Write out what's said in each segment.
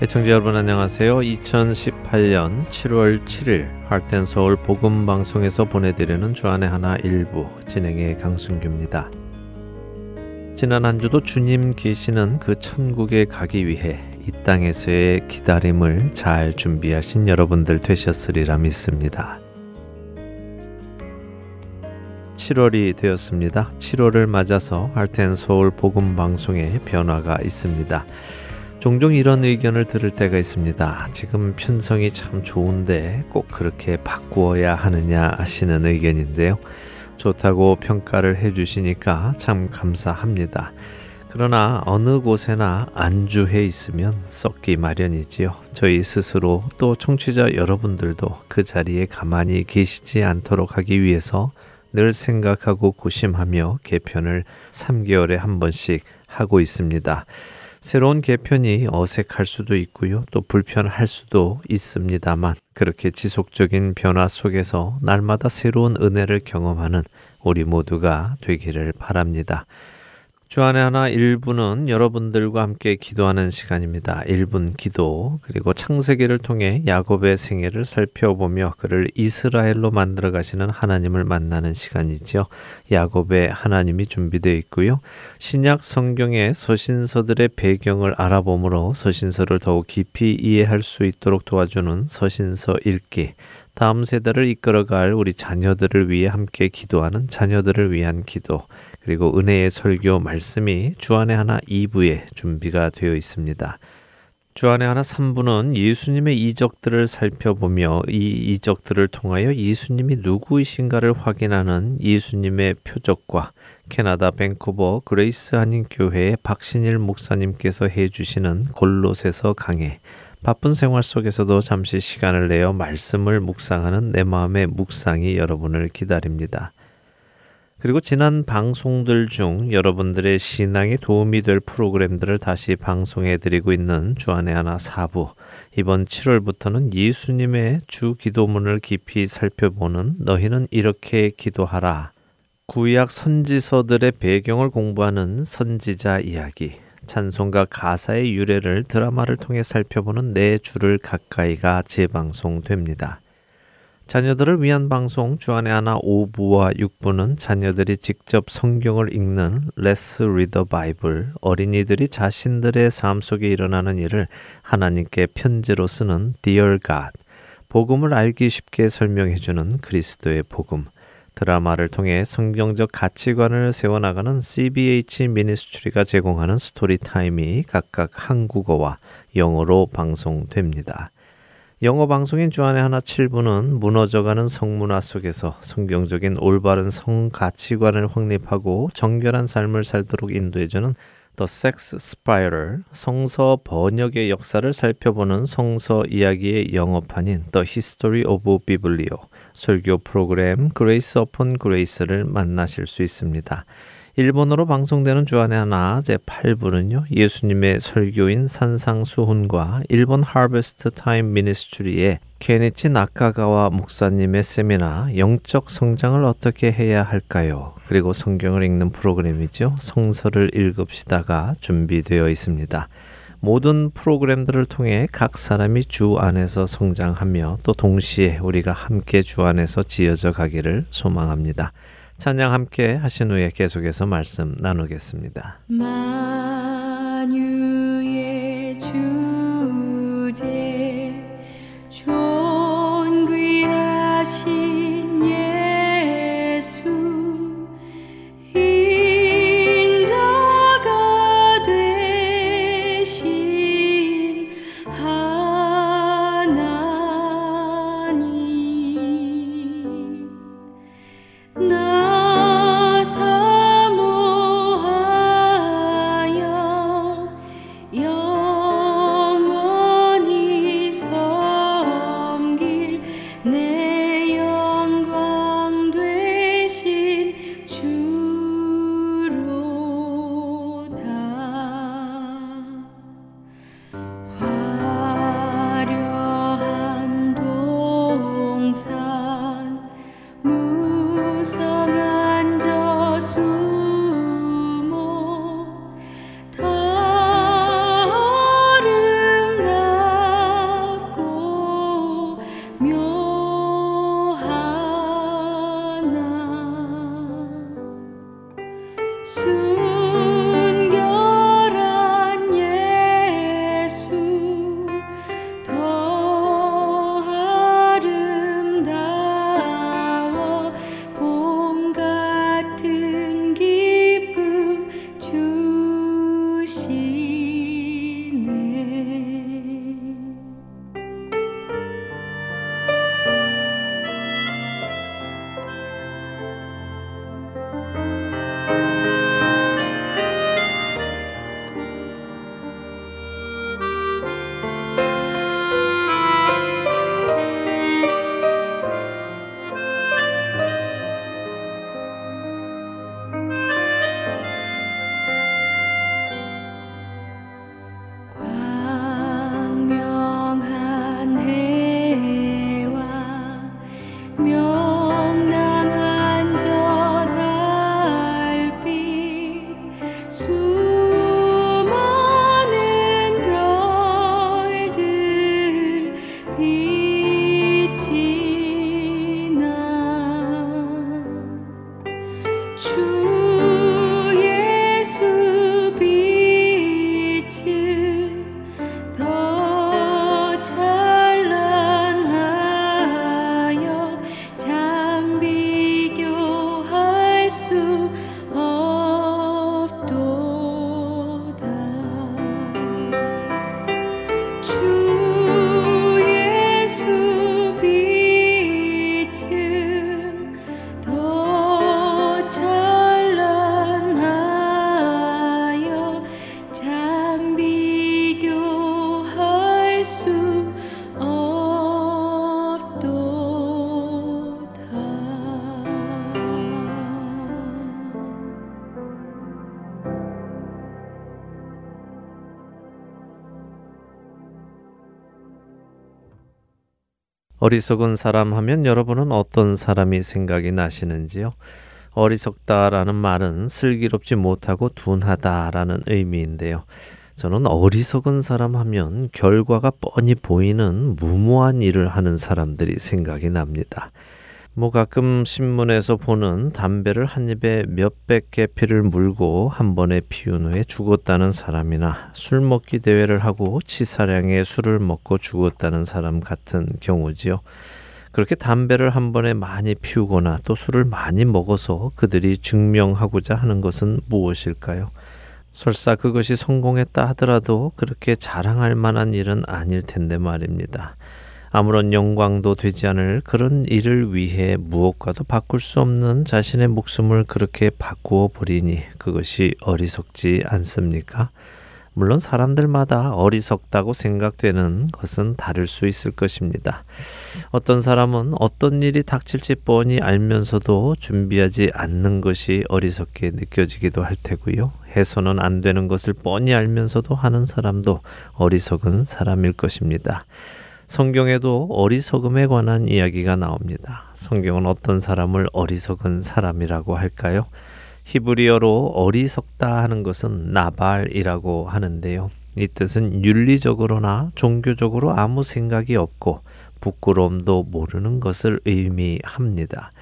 애청자 여러분 안녕하세요. 2018년 7월 7일 할텐서울 복음방송에서 보내드리는 주안의 하나 일부 진행의 강승규입니다. 지난 한 주도 주님 계시는 그 천국에 가기 위해 이 땅에서의 기다림을 잘 준비하신 여러분들 되셨으리라 믿습니다. 7월이 되었습니다. 7월을 맞아서 할텐서울 복음방송에 변화가 있습니다. 종종 이런 의견을 들을 때가 있습니다. 지금 편성이 참 좋은데 꼭 그렇게 바꾸어야 하느냐 하시는 의견인데요. 좋다고 평가를 해주시니까 참 감사합니다. 그러나 어느 곳에나 안주해 있으면 썩기 마련이지요. 저희 스스로 또 청취자 여러분들도 그 자리에 가만히 계시지 않도록 하기 위해서 늘 생각하고 고심하며 개편을 3개월에 한 번씩 하고 있습니다. 새로운 개편이 어색할 수도 있고요. 또 불편할 수도 있습니다만 그렇게 지속적인 변화 속에서 날마다 새로운 은혜를 경험하는 우리 모두가 되기를 바랍니다. 주안의 하나 1부는 여러분들과 함께 기도하는 시간입니다. 1분 기도 그리고 창세기를 통해 야곱의 생애를 살펴보며 그를 이스라엘로 만들어 가시는 하나님을 만나는 시간이죠. 야곱의 하나님이 준비되어 있고요. 신약 성경의 서신서들의 배경을 알아보므로 서신서를 더욱 깊이 이해할 수 있도록 도와주는 서신서 읽기 다음 세대를 이끌어갈 우리 자녀들을 위해 함께 기도하는 자녀들을 위한 기도, 그리고 은혜의 설교 말씀이 주안의 하나 2부에 준비가 되어 있습니다. 주안의 하나 3부는 예수님의 이적들을 살펴보며 이 이적들을 통하여 예수님이 누구이신가를 확인하는 예수님의 표적과 캐나다 밴쿠버 그레이스 한인 교회의 박신일 목사님께서 해 주시는 골로새서 강해 바쁜 생활 속에서도 잠시 시간을 내어 말씀을 묵상하는 내 마음의 묵상이 여러분을 기다립니다. 그리고 지난 방송들 중 여러분들의 신앙에 도움이 될 프로그램들을 다시 방송해 드리고 있는 주안의 하나 사부 이번 7월부터는 예수님의 주 기도문을 깊이 살펴보는 너희는 이렇게 기도하라. 구약 선지서들의 배경을 공부하는 선지자 이야기. 찬송가 가사의 유래를 드라마를 통해 살펴보는 내 주를 가까이가 재방송됩니다. 자녀들을 위한 방송 주안의 하나 5부와 6부는 자녀들이 직접 성경을 읽는 Let's Read the Bible, 어린이들이 자신들의 삶 속에 일어나는 일을 하나님께 편지로 쓰는 Dear God, 복음을 알기 쉽게 설명해 주는 그리스도의 복음, 드라마를 통해 성경적 가치관을 세워나가는 CBH Ministry가 제공하는 Story Time이 각각 한국어와 영어로 방송됩니다. 영어 방송인 주안의 하나 7부는 무너져가는 성문화 속에서 성경적인 올바른 성 가치관을 확립하고 정결한 삶을 살도록 인도해주는 The Sex Spiral 성서 번역의 역사를 살펴보는 성서 이야기의 영어판인 The History of Bible 설교 프로그램 Grace upon Grace를 만나실 수 있습니다. 일본어로 방송되는 주안의 하나 제8부는요. 예수님의 설교인 산상수훈과 일본 하베스트 타임 미니스트리의 케니치 나카가와 목사님의 세미나 영적 성장을 어떻게 해야 할까요? 그리고 성경을 읽는 프로그램이죠. 성서를 읽읍시다가 준비되어 있습니다. 모든 프로그램들을 통해 각 사람이 주 안에서 성장하며 또 동시에 우리가 함께 주 안에서 지어져 가기를 소망합니다. 찬양 함께 하신 후에 계속해서 말씀 나누겠습니다. 만 어리석은 사람 하면 여러분은 어떤 사람이 생각이 나시는지요? 어리석다라는 말은 슬기롭지 못하고 둔하다라는 의미인데요. 저는 어리석은 사람 하면 결과가 뻔히 보이는 무모한 일을 하는 사람들이 생각이 납니다. 뭐 가끔 신문에서 보는 담배를 한 입에 몇백 개 피를 물고 한 번에 피운 후에 죽었다는 사람이나 술 먹기 대회를 하고 치사량의 술을 먹고 죽었다는 사람 같은 경우지요. 그렇게 담배를 한 번에 많이 피우거나 또 술을 많이 먹어서 그들이 증명하고자 하는 것은 무엇일까요? 설사 그것이 성공했다 하더라도 그렇게 자랑할 만한 일은 아닐 텐데 말입니다. 아무런 영광도 되지 않을 그런 일을 위해 무엇과도 바꿀 수 없는 자신의 목숨을 그렇게 바꾸어 버리니 그것이 어리석지 않습니까? 물론 사람들마다 어리석다고 생각되는 것은 다를 수 있을 것입니다. 어떤 사람은 어떤 일이 닥칠지 뻔히 알면서도 준비하지 않는 것이 어리석게 느껴지기도 할 테고요. 해서는 안 되는 것을 뻔히 알면서도 하는 사람도 어리석은 사람일 것입니다. 성경에도 어리석음에 관한 이야기가 나옵니다. 성경은 어떤 사람을 어리석은 사람이라고 할까요? 히브리어로 어리석다 하는 것은 나발이라고 하는데요. 이 뜻은 윤리적으로나 종교적으로 아무 생각이 없고 부끄러움도 모르는 것을 의미합니다.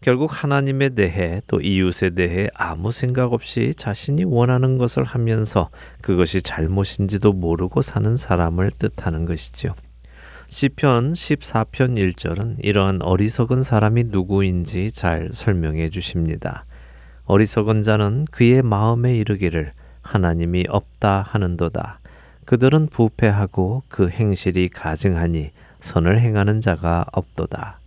결국 하나님에 대해 또 이웃에 대해 아무 생각 없이 자신이 원하는 것을 하면서 그것이 잘못인지도 모르고 사는 사람을 뜻하는 것이죠. 시편 14편 1절은 이러한 어리석은 사람이 누구인지 잘 설명해 주십니다. 어리석은 자는 그의 마음에 이르기를 하나님이 없다 하는도다. 그들은 부패하고 그 행실이 가증하니 선을 행하는 자가 없도다.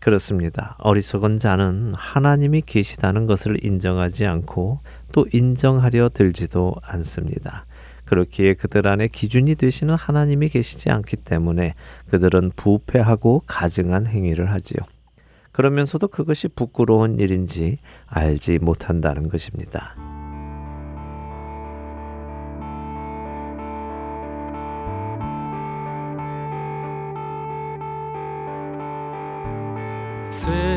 그렇습니다. 어리석은 자는 하나님이 계시다는 것을 인정하지 않고 또 인정하려 들지도 않습니다. 그렇기에 그들 안에 기준이 되시는 하나님이 계시지 않기 때문에 그들은 부패하고 가증한 행위를 하지요. 그러면서도 그것이 부끄러운 일인지 알지 못한다는 것입니다. 세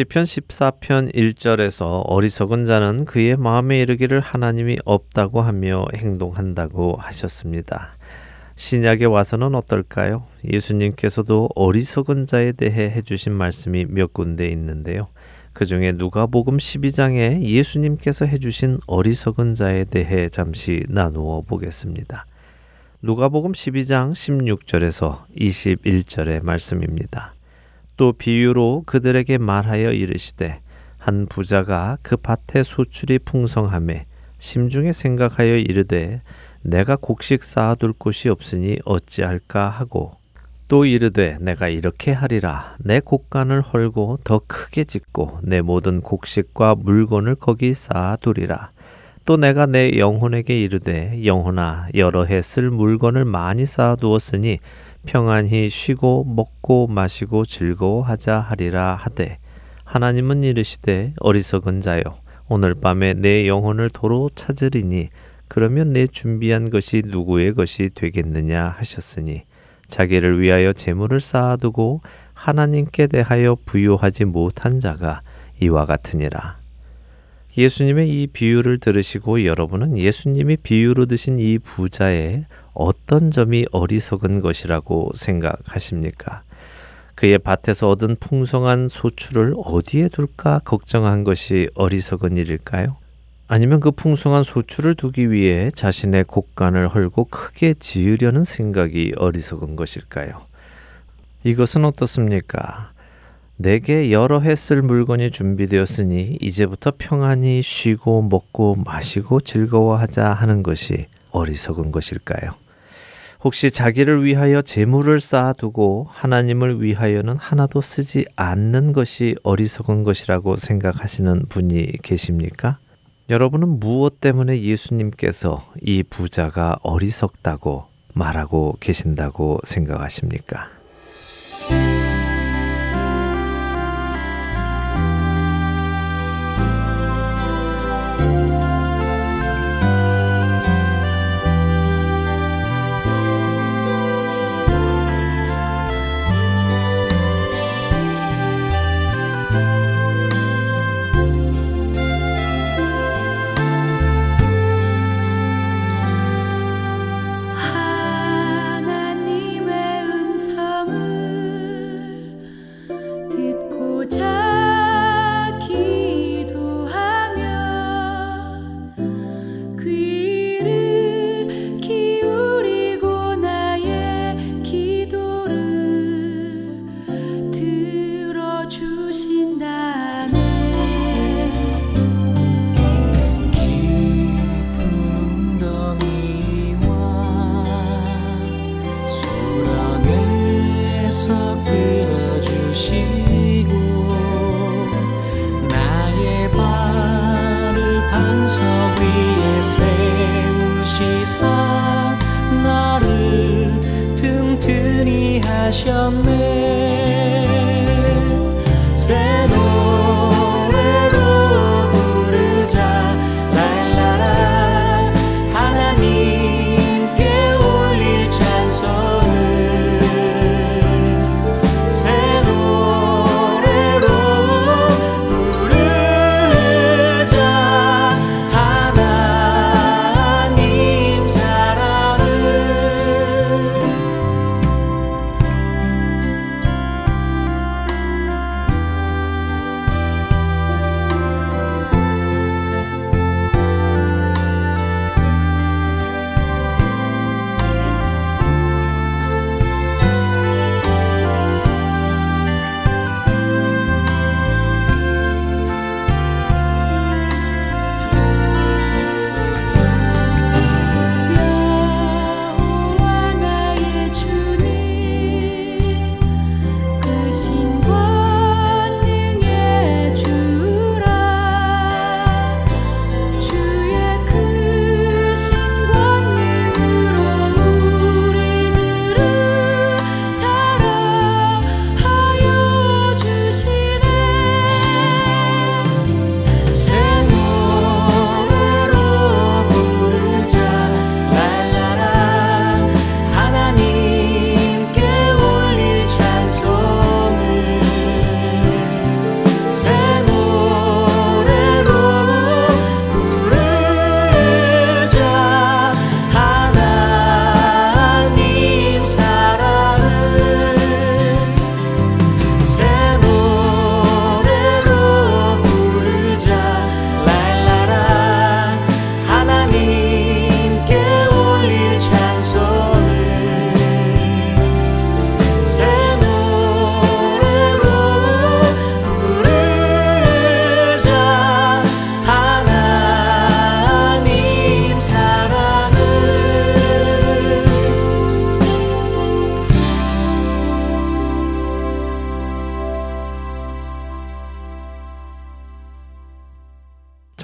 시편 14편 1절에서 어리석은 자는 그의 마음에 이르기를 하나님이 없다고 하며 행동한다고 하셨습니다. 신약에 와서는 어떨까요? 예수님께서도 어리석은 자에 대해 해주신 말씀이 몇 군데 있는데요. 그 중에 누가복음 12장에 예수님께서 해주신 어리석은 자에 대해 잠시 나누어 보겠습니다. 누가복음 12장 16절에서 21절의 말씀입니다. 또 비유로 그들에게 말하여 이르시되 한 부자가 그 밭에 소출이 풍성함에 심중에 생각하여 이르되 내가 곡식 쌓아둘 곳이 없으니 어찌할까 하고 또 이르되 내가 이렇게 하리라. 내 곡간을 헐고 더 크게 짓고 내 모든 곡식과 물건을 거기 쌓아두리라. 또 내가 내 영혼에게 이르되 영혼아 여러 해 쓸 물건을 많이 쌓아두었으니 평안히 쉬고 먹고 마시고 즐거워하자 하리라 하되 하나님은 이르시되 어리석은 자여 오늘 밤에 내 영혼을 도로 찾으리니 그러면 내 준비한 것이 누구의 것이 되겠느냐 하셨으니 자기를 위하여 재물을 쌓아두고 하나님께 대하여 부유하지 못한 자가 이와 같으니라. 예수님의 이 비유를 들으시고 여러분은 예수님이 비유로 드신 이 부자의 어떤 점이 어리석은 것이라고 생각하십니까? 그의 밭에서 얻은 풍성한 소출을 어디에 둘까 걱정한 것이 어리석은 일일까요? 아니면 그 풍성한 소출을 두기 위해 자신의 곡간을 헐고 크게 지으려는 생각이 어리석은 것일까요? 이것은 어떻습니까? 내게 여러 해 쓸 물건이 준비되었으니 이제부터 평안히 쉬고 먹고 마시고 즐거워하자 하는 것이 어리석은 것일까요? 혹시 자기를 위하여 재물을 쌓아두고 하나님을 위하여는 하나도 쓰지 않는 것이 어리석은 것이라고 생각하시는 분이 계십니까? 여러분은 무엇 때문에 예수님께서 이 부자가 어리석다고 말하고 계신다고 생각하십니까?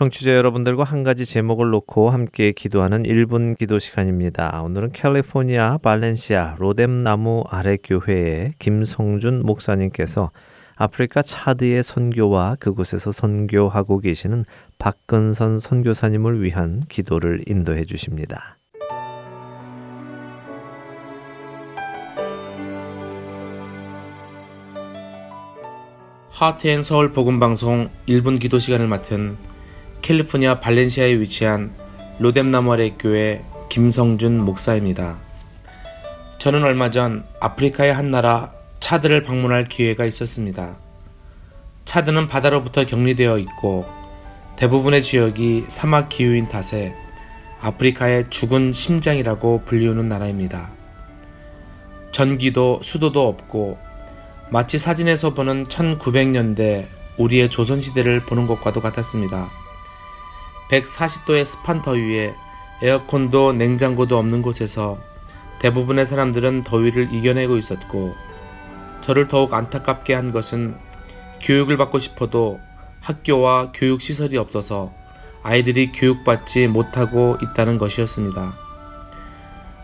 청취자 여러분들과 한 가지 제목을 놓고 함께 기도하는 1분 기도 시간입니다. 오늘은 캘리포니아 발렌시아 로뎀나무 아래 교회의 김성준 목사님께서 아프리카 차드의 선교와 그곳에서 선교하고 계시는 박근선 선교사님을 위한 기도를 인도해 주십니다. 하트앤 서울 복음 방송 1분 기도 시간을 맡은 캘리포니아 발렌시아에 위치한 로뎀나무아레 교회 김성준 목사입니다. 저는 얼마 전 아프리카의 한 나라 차드를 방문할 기회가 있었습니다. 차드는 바다로부터 격리되어 있고 대부분의 지역이 사막 기후인 탓에 아프리카의 죽은 심장이라고 불리우는 나라입니다. 전기도 수도도 없고 마치 사진에서 보는 1900년대 우리의 조선시대를 보는 것과도 같았습니다. 140도의 습한 더위에 에어컨도 냉장고도 없는 곳에서 대부분의 사람들은 더위를 이겨내고 있었고 저를 더욱 안타깝게 한 것은 교육을 받고 싶어도 학교와 교육 시설이 없어서 아이들이 교육받지 못하고 있다는 것이었습니다.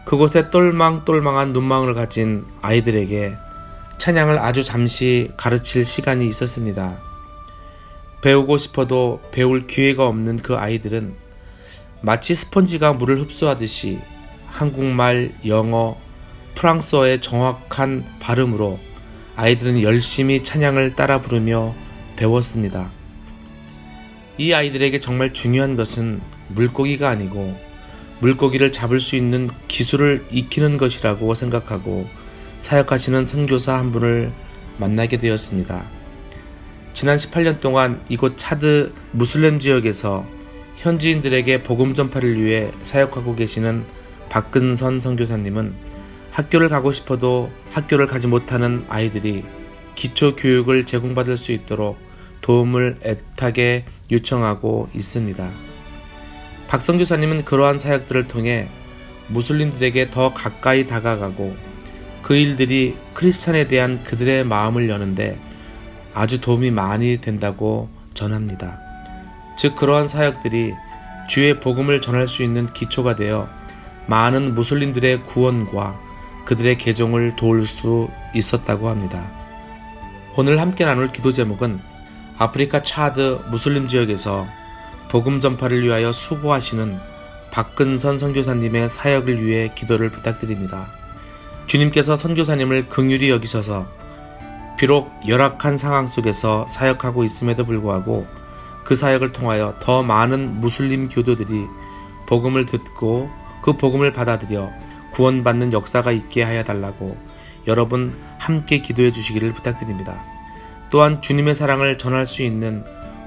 그곳에 똘망똘망한 눈망울을 가진 아이들에게 찬양을 아주 잠시 가르칠 시간이 있었습니다. 배우고 싶어도 배울 기회가 없는 그 아이들은 마치 스펀지가 물을 흡수하듯이 한국말, 영어, 프랑스어의 정확한 발음으로 아이들은 열심히 찬양을 따라 부르며 배웠습니다. 이 아이들에게 정말 중요한 것은 물고기가 아니고 물고기를 잡을 수 있는 기술을 익히는 것이라고 생각하고 사역하시는 선교사 한 분을 만나게 되었습니다. 지난 18년 동안 이곳 차드 무슬림 지역에서 현지인들에게 복음 전파를 위해 사역하고 계시는 박근선 선교사님은 학교를 가고 싶어도 학교를 가지 못하는 아이들이 기초 교육을 제공받을 수 있도록 도움을 애타게 요청하고 있습니다. 박 선교사님은 그러한 사역들을 통해 무슬림들에게 더 가까이 다가가고 그 일들이 크리스찬에 대한 그들의 마음을 여는데 아주 도움이 많이 된다고 전합니다. 즉 그러한 사역들이 주의 복음을 전할 수 있는 기초가 되어 많은 무슬림들의 구원과 그들의 개종을 도울 수 있었다고 합니다. 오늘 함께 나눌 기도 제목은 아프리카 차드 무슬림 지역에서 복음 전파를 위하여 수고하시는 박근선 선교사님의 사역을 위해 기도를 부탁드립니다. 주님께서 선교사님을 긍휼히 여기셔서 비록 열악한 상황 속에서 사역하고 있음에도 불구하고 그 사역을 통하여 더 많은 무슬림 교도들이 복음을 듣고 그 복음을 받아들여 구원받는 역사가 있게 하여 달라고 여러분 함께 기도해 주시기를 부탁드립니다. 또한 주님의 사랑을 전할 수 있는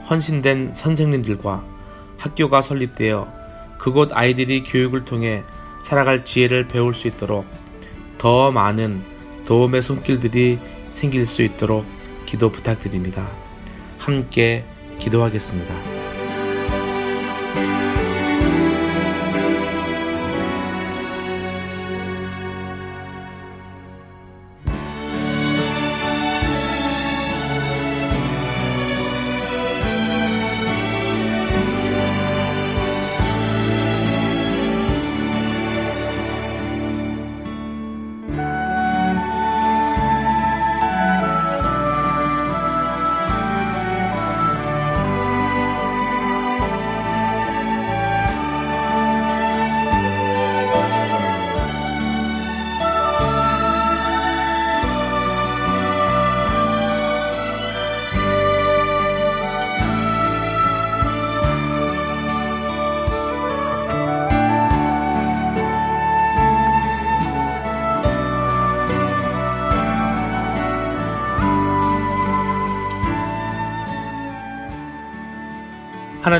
헌신된 선생님들과 학교가 설립되어 그곳 아이들이 교육을 통해 살아갈 지혜를 배울 수 있도록 더 많은 도움의 손길들이 생길 수 있도록 기도 부탁드립니다. 함께 기도하겠습니다.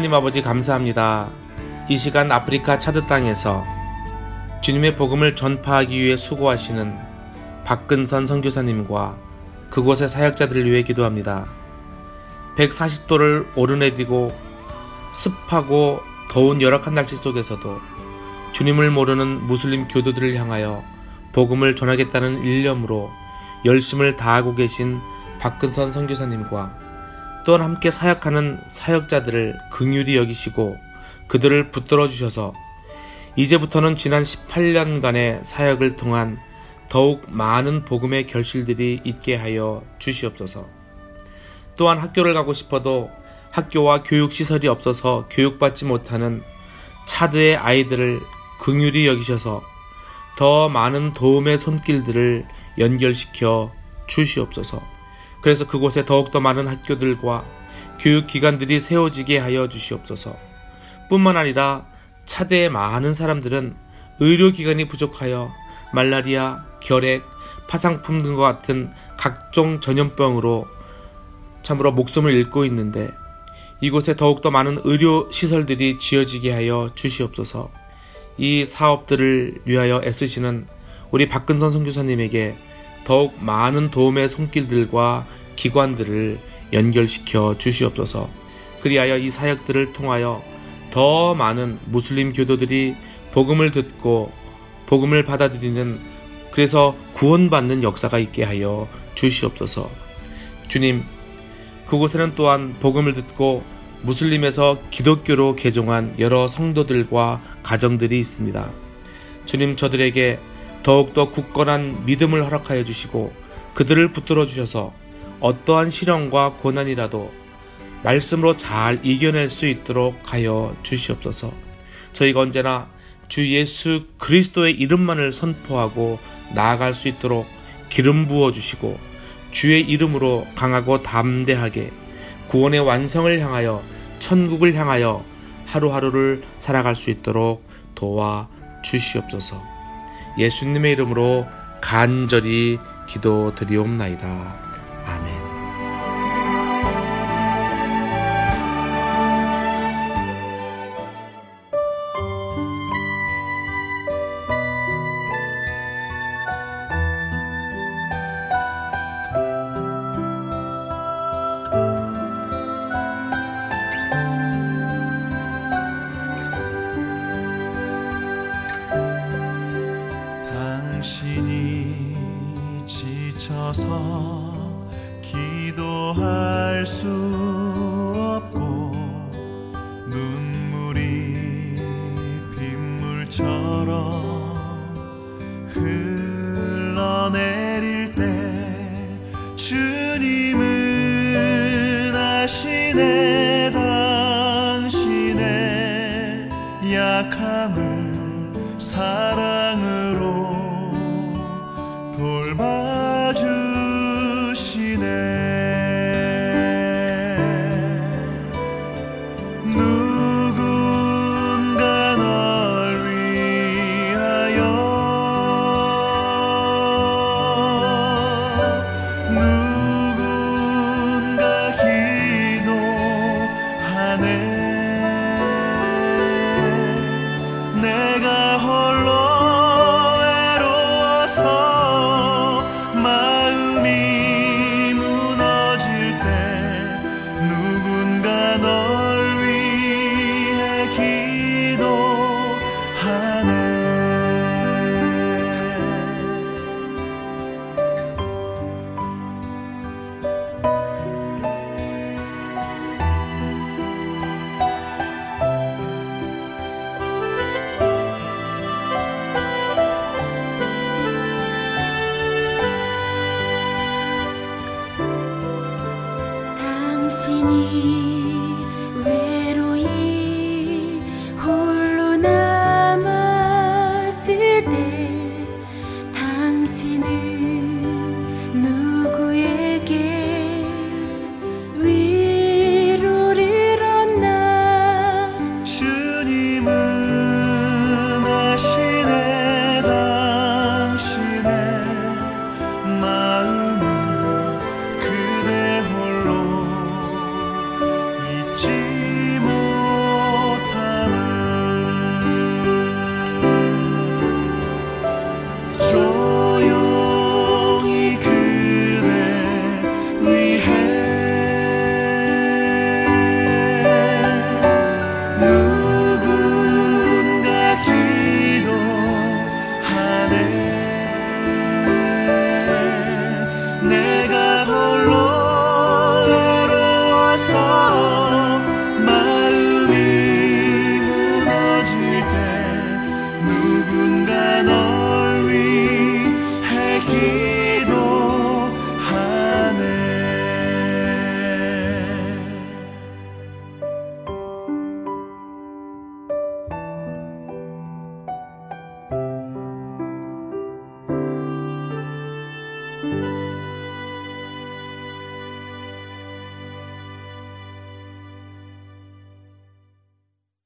하나님 아버지 감사합니다. 이 시간 아프리카 차드 땅에서 주님의 복음을 전파하기 위해 수고하시는 박근선 선교사님과 그곳의 사역자들을 위해 기도합니다. 140도를 오르내리고 습하고 더운 열악한 날씨 속에서도 주님을 모르는 무슬림 교도들을 향하여 복음을 전하겠다는 일념으로 열심을 다하고 계신 박근선 선교사님과 또한 함께 사역하는 사역자들을 긍휼히 여기시고 그들을 붙들어 주셔서 이제부터는 지난 18년간의 사역을 통한 더욱 많은 복음의 결실들이 있게 하여 주시옵소서. 또한 학교를 가고 싶어도 학교와 교육 시설이 없어서 교육받지 못하는 차드의 아이들을 긍휼히 여기셔서 더 많은 도움의 손길들을 연결시켜 주시옵소서. 그래서 그곳에 더욱더 많은 학교들과 교육기관들이 세워지게 하여 주시옵소서. 뿐만 아니라 차대의 많은 사람들은 의료기관이 부족하여 말라리아, 결핵, 파상품 등과 같은 각종 전염병으로 참으로 목숨을 잃고 있는데 이곳에 더욱더 많은 의료 시설들이 지어지게 하여 주시옵소서. 이 사업들을 위하여 애쓰시는 우리 박근선 선교사님에게 더욱 많은 도움의 손길들과 기관들을 연결시켜 주시옵소서. 그리하여 이 사역들을 통하여 더 많은 무슬림 교도들이 복음을 듣고 복음을 받아들이는 그래서 구원받는 역사가 있게 하여 주시옵소서. 주님, 그곳에는 또한 복음을 듣고 무슬림에서 기독교로 개종한 여러 성도들과 가정들이 있습니다. 주님 저들에게 더욱더 굳건한 믿음을 허락하여 주시고 그들을 붙들어 주셔서 어떠한 시련과 고난이라도 말씀으로 잘 이겨낼 수 있도록 하여 주시옵소서. 저희가 언제나 주 예수 그리스도의 이름만을 선포하고 나아갈 수 있도록 기름 부어 주시고 주의 이름으로 강하고 담대하게 구원의 완성을 향하여 천국을 향하여 하루하루를 살아갈 수 있도록 도와 주시옵소서. 예수님의 이름으로 간절히 기도드리옵나이다. 아멘. 지쳐서. 기도할 수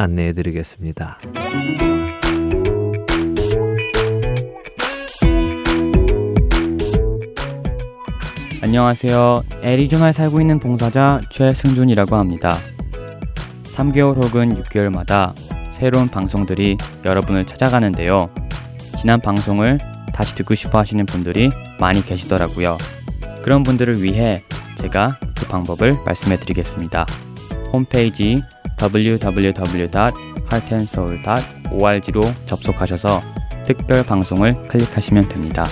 안내해 드리겠습니다. 안녕하세요. 애리조나에 살고 있는 봉사자 최승준이라고 합니다. 3개월 혹은 6개월마다 새로운 방송들이 여러분을 찾아가는데요. 지난 방송을 다시 듣고 싶어 하시는 분들이 많이 계시더라고요. 그런 분들을 위해 제가 그 방법을 말씀해 드리겠습니다. 홈페이지 www.heartandsoul.org로 접속하셔서 특별 방송을 클릭하시면 됩니다.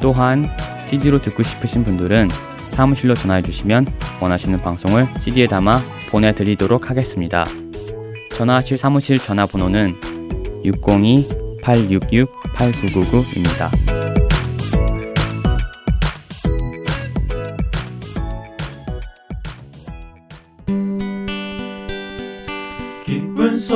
또한 CD로 듣고 싶으신 분들은 사무실로 전화해 주시면 원하시는 방송을 CD에 담아 보내드리도록 하겠습니다. 전화하실 사무실 전화번호는 602-866-8999입니다.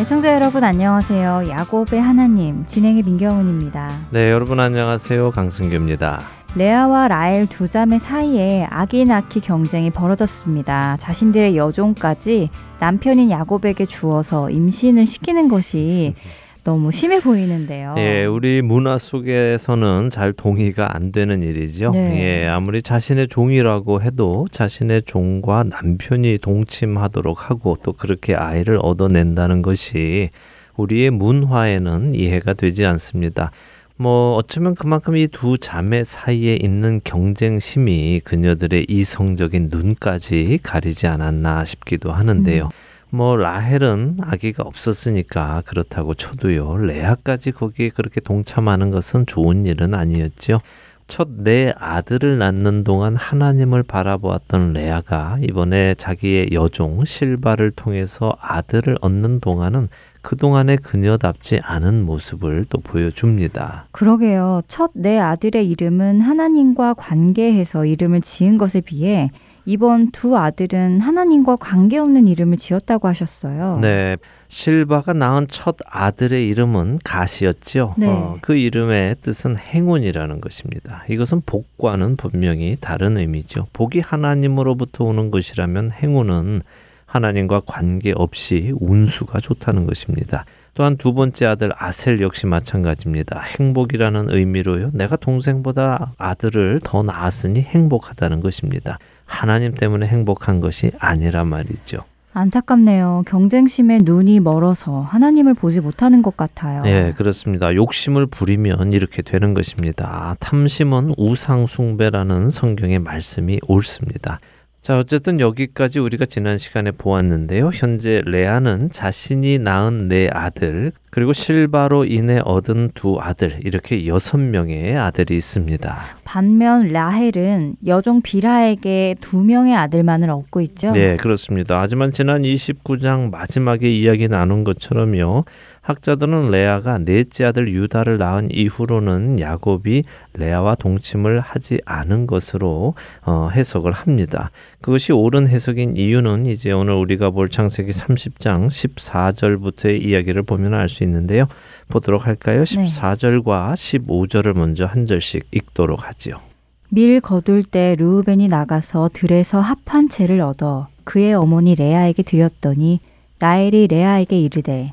애청자 여러분 안녕하세요. 야곱의 하나님 진행의 민경훈입니다. 네, 여러분 안녕하세요. 강승규입니다. 레아와 라엘 두 자매 사이에 아기 낳기 경쟁이 벌어졌습니다. 자신들의 여종까지 남편인 야곱에게 주어서 임신을 시키는 것이 너무 심해 보이는데요. 예, 우리 문화 속에서는 잘 동의가 안 되는 일이죠. 네. 예, 아무리 자신의 종이라고 해도 자신의 종과 남편이 동침하도록 하고 또 그렇게 아이를 얻어낸다는 것이 우리의 문화에는 이해가 되지 않습니다. 뭐 어쩌면 그만큼 이 두 자매 사이에 있는 경쟁심이 그녀들의 이성적인 눈까지 가리지 않았나 싶기도 하는데요. 뭐 라헬은 아기가 없었으니까 그렇다고 쳐도요. 레아까지 거기에 그렇게 동참하는 것은 좋은 일은 아니었죠. 첫내 아들을 낳는 동안 하나님을 바라보았던 레아가 이번에 자기의 여종 실바를 통해서 아들을 얻는 동안은 그동안의 그녀답지 않은 모습을 또 보여줍니다. 그러게요. 첫 내 아들의 이름은 하나님과 관계해서 이름을 지은 것에 비해 이번 두 아들은 하나님과 관계없는 이름을 지었다고 하셨어요. 네. 실바가 낳은 첫 아들의 이름은 가시였죠. 네. 어, 그 이름의 뜻은 행운이라는 것입니다. 이것은 복과는 분명히 다른 의미죠. 복이 하나님으로부터 오는 것이라면 행운은 하나님과 관계없이 운수가 좋다는 것입니다. 또한 두 번째 아들 아셀 역시 마찬가지입니다. 행복이라는 의미로요. 내가 동생보다 아들을 더 낳았으니 행복하다는 것입니다. 하나님 때문에 행복한 것이 아니란 말이죠. 안타깝네요. 경쟁심에 눈이 멀어서 하나님을 보지 못하는 것 같아요. 예, 그렇습니다. 욕심을 부리면 이렇게 되는 것입니다. 탐심은 우상숭배라는 성경의 말씀이 옳습니다. 자, 어쨌든 여기까지 우리가 지난 시간에 보았는데요. 현재 레아는 자신이 낳은 네 아들, 그리고 실바로 인해 얻은 두 아들, 이렇게 여섯 명의 아들이 있습니다. 반면 라헬은 여종 비라에게 두 명의 아들만을 얻고 있죠. 네, 그렇습니다. 하지만 지난 29장 마지막에 이야기 나눈 것처럼요. 학자들은 레아가 넷째 아들 유다를 낳은 이후로는 야곱이 레아와 동침을 하지 않은 것으로 어, 해석을 합니다. 그것이 옳은 해석인 이유는 이제 오늘 우리가 볼 창세기 30장 14절부터의 이야기를 보면 알 수 있는데요. 보도록 할까요? 14절과 15절을 먼저 한 절씩 읽도록 하지요. 밀 거둘 때 르우벤이 나가서 들에서 합한 채를 얻어 그의 어머니 레아에게 드렸더니 라헬이 레아에게 이르되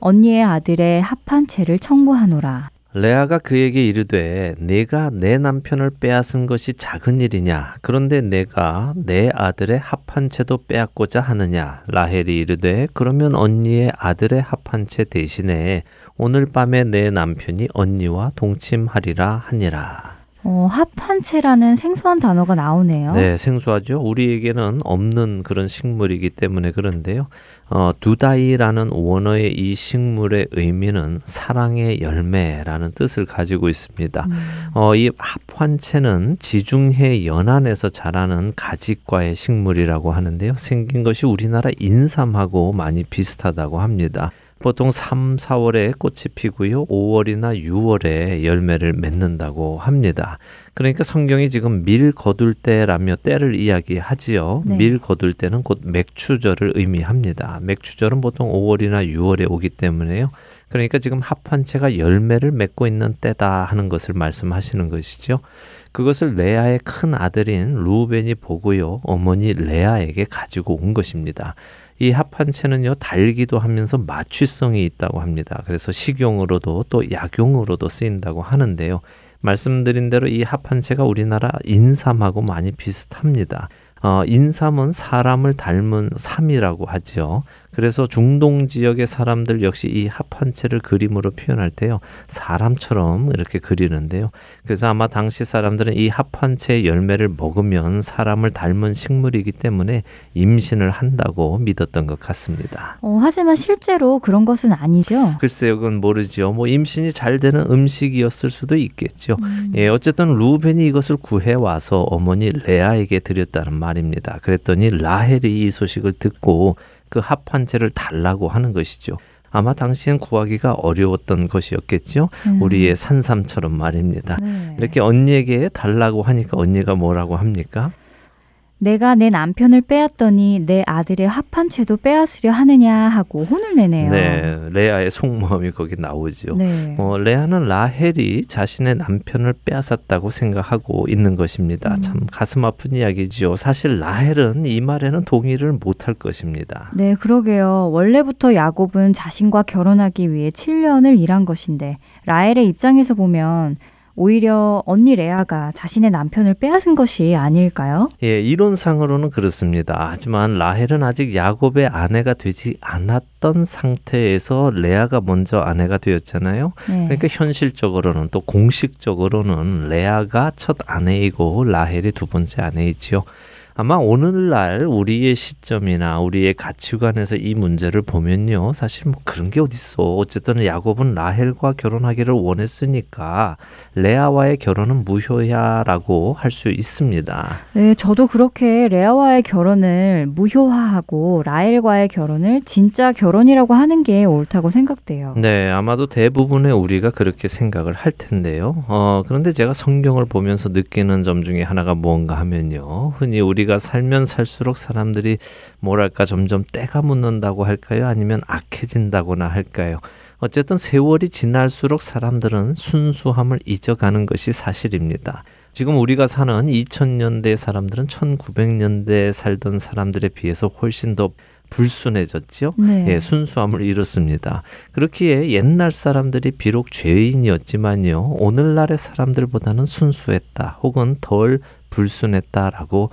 언니의 아들의 합한 채를 청구하노라. 레아가 그에게 이르되 내가 내 남편을 빼앗은 것이 작은 일이냐 그런데 내가 내 아들의 합한 채도 빼앗고자 하느냐 라헬이 이르되 그러면 언니의 아들의 합한 채 대신에 오늘 밤에 내 남편이 언니와 동침하리라 하니라. 어, 합한채라는 생소한 단어가 나오네요. 네, 생소하죠. 우리에게는 없는 그런 식물이기 때문에 그런데요. 어, 두다이라는 원어의 이 식물의 의미는 사랑의 열매라는 뜻을 가지고 있습니다. 음. 어, 이 합환채는 지중해 연안에서 자라는 가지과의 식물이라고 하는데요. 생긴 것이 우리나라 인삼하고 많이 비슷하다고 합니다. 보통 3, 4월에 꽃이 피고요. 5월이나 6월에 열매를 맺는다고 합니다. 그러니까 성경이 지금 밀 거둘 때라며 때를 이야기하지요. 네. 밀 거둘 때는 곧 맥추절을 의미합니다. 맥추절은 보통 5월이나 6월에 오기 때문에요. 그러니까 지금 합한채가 열매를 맺고 있는 때다 하는 것을 말씀하시는 것이죠. 그것을 레아의 큰 아들인 루벤이 보고요. 어머니 레아에게 가지고 온 것입니다. 이 합한채는요 달기도 하면서 마취성이 있다고 합니다. 그래서 식용으로도 또 약용으로도 쓰인다고 하는데요. 말씀드린 대로 이 합한채가 우리나라 인삼하고 많이 비슷합니다. 어, 인삼은 사람을 닮은 삼이라고 하죠. 그래서 중동 지역의 사람들 역시 이 합한채를 그림으로 표현할 때요. 사람처럼 이렇게 그리는데요. 그래서 아마 당시 사람들은 이 합한채 열매를 먹으면 사람을 닮은 식물이기 때문에 임신을 한다고 믿었던 것 같습니다. 어, 하지만 실제로 그런 것은 아니죠. 글쎄요, 그건 모르죠. 뭐 임신이 잘 되는 음식이었을 수도 있겠죠. 음. 예, 어쨌든 루벤이 이것을 구해 와서 어머니 레아에게 드렸다는 말입니다. 그랬더니 라헬이 이 소식을 듣고 그 합한 채를 달라고 하는 것이죠. 아마 당시엔 구하기가 어려웠던 것이었겠죠. 음. 우리의 산삼처럼 말입니다. 네. 이렇게 언니에게 달라고 하니까 언니가 뭐라고 합니까? 내가 내 남편을 빼앗더니 내 아들의 합한 채도 빼앗으려 하느냐 하고 혼을 내네요. 네, 레아의 속마음이 거기 나오죠. 네. 어, 레아는 라헬이 자신의 남편을 빼앗았다고 생각하고 있는 것입니다. 음. 참 가슴 아픈 이야기지요. 사실 라헬은 이 말에는 동의를 못할 것입니다. 네, 그러게요. 원래부터 야곱은 자신과 결혼하기 위해 7년을 일한 것인데 라헬의 입장에서 보면 오히려 언니 레아가 자신의 남편을 빼앗은 것이 아닐까요? 예, 이론상으로는 그렇습니다. 하지만 라헬은 아직 야곱의 아내가 되지 않았던 상태에서 레아가 먼저 아내가 되었잖아요. 네. 그러니까 현실적으로는 또 공식적으로는 레아가 첫 아내이고 라헬이 두 번째 아내이지요. 아마 오늘날 우리의 시점이나 우리의 가치관에서 이 문제를 보면요. 사실 뭐 그런 게 어딨어. 어쨌든 야곱은 라헬과 결혼하기를 원했으니까 레아와의 결혼은 무효야라고 할 수 있습니다. 네, 저도 그렇게 레아와의 결혼을 무효화하고 라헬과의 결혼을 진짜 결혼이라고 하는 게 옳다고 생각돼요. 네, 아마도 대부분의 우리가 그렇게 생각을 할 텐데요. 어, 그런데 제가 성경을 보면서 느끼는 점 중에 하나가 뭔가 하면요. 흔히 우리 가 살면 살수록 사람들이 뭐랄까 점점 때가 묻는다고 할까요? 아니면 악해진다거나 할까요? 어쨌든 세월이 지날수록 사람들은 순수함을 잊어가는 것이 사실입니다. 지금 우리가 사는 2000년대 사람들은 1900년대에 살던 사람들에 비해서 훨씬 더 불순해졌죠. 네. 예, 순수함을 잃었습니다. 그렇기에 옛날 사람들이 비록 죄인이었지만요, 오늘날의 사람들보다는 순수했다, 혹은 덜 불순했다라고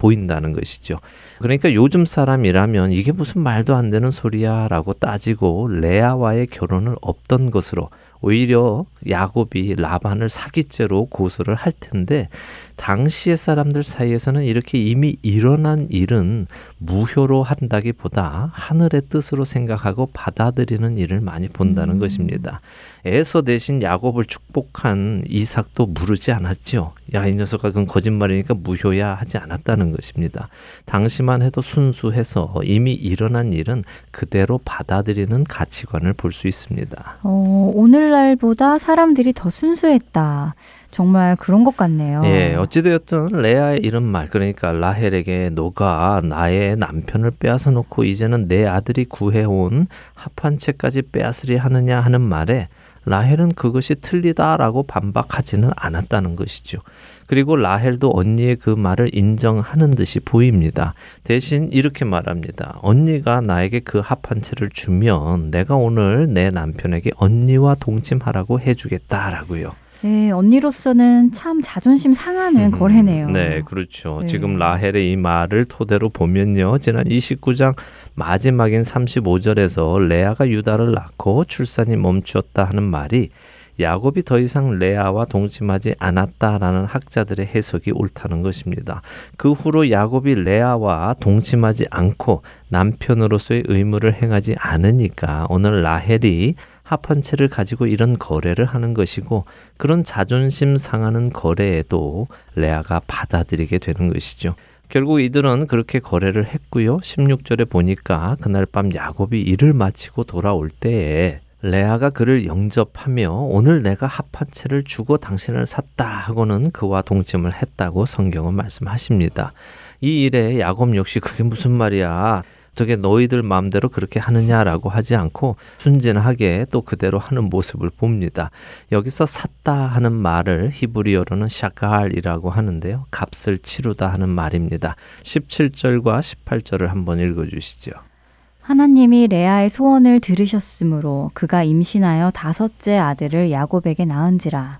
보인다는 것이죠. 그러니까 요즘 사람이라면 이게 무슨 말도 안 되는 소리야라고 따지고 레아와의 결혼을 없던 것으로 오히려 야곱이 라반을 사기죄로 고소를 할 텐데 당시의 사람들 사이에서는 이렇게 이미 일어난 일은 무효로 한다기보다 하늘의 뜻으로 생각하고 받아들이는 일을 많이 본다는 것입니다. 에서 대신 야곱을 축복한 이삭도 무르지 않았죠. 야, 이 녀석아, 그건 거짓말이니까 무효야 하지 않았다는 것입니다. 당시만 해도 순수해서 이미 일어난 일은 그대로 받아들이는 가치관을 볼 수 있습니다. 어, 오늘날보다 사람들이 더 순수했다. 정말 그런 것 같네요. 예, 어찌되었든 레아의 이런 말, 그러니까 라헬에게 너가 나의 남편을 빼앗아 놓고 이제는 내 아들이 구해온 합한 채까지 빼앗으리 하느냐 하는 말에 라헬은 그것이 틀리다라고 반박하지는 않았다는 것이죠. 그리고 라헬도 언니의 그 말을 인정하는 듯이 보입니다. 대신 이렇게 말합니다. 언니가 나에게 그 합한 채를 주면 내가 오늘 내 남편에게 언니와 동침하라고 해주겠다라고요. 네, 언니로서는 참 자존심 상하는 음, 거래네요. 네, 그렇죠. 네. 지금 라헬의 이 말을 토대로 보면요. 지난 29장 마지막인 35절에서 레아가 유다를 낳고 출산이 멈추었다 하는 말이 야곱이 더 이상 레아와 동침하지 않았다라는 학자들의 해석이 옳다는 것입니다. 그 후로 야곱이 레아와 동침하지 않고 남편으로서의 의무를 행하지 않으니까 오늘 라헬이 합한 채를 가지고 이런 거래를 하는 것이고 그런 자존심 상하는 거래에도 레아가 받아들이게 되는 것이죠. 결국 이들은 그렇게 거래를 했고요. 16절에 보니까 그날 밤 야곱이 일을 마치고 돌아올 때에 레아가 그를 영접하며 오늘 내가 합한 채를 주고 당신을 샀다 하고는 그와 동침을 했다고 성경은 말씀하십니다. 이 일에 야곱 역시 그게 무슨 말이야? 어떻게 너희들 마음대로 그렇게 하느냐라고 하지 않고 순진하게 또 그대로 하는 모습을 봅니다. 여기서 샀다 하는 말을 히브리어로는 샤갈이라고 하는데요. 값을 치르다 하는 말입니다. 17절과 18절을 한번 읽어 주시죠. 하나님이 레아의 소원을 들으셨으므로 그가 임신하여 다섯째 아들을 야곱에게 낳은지라.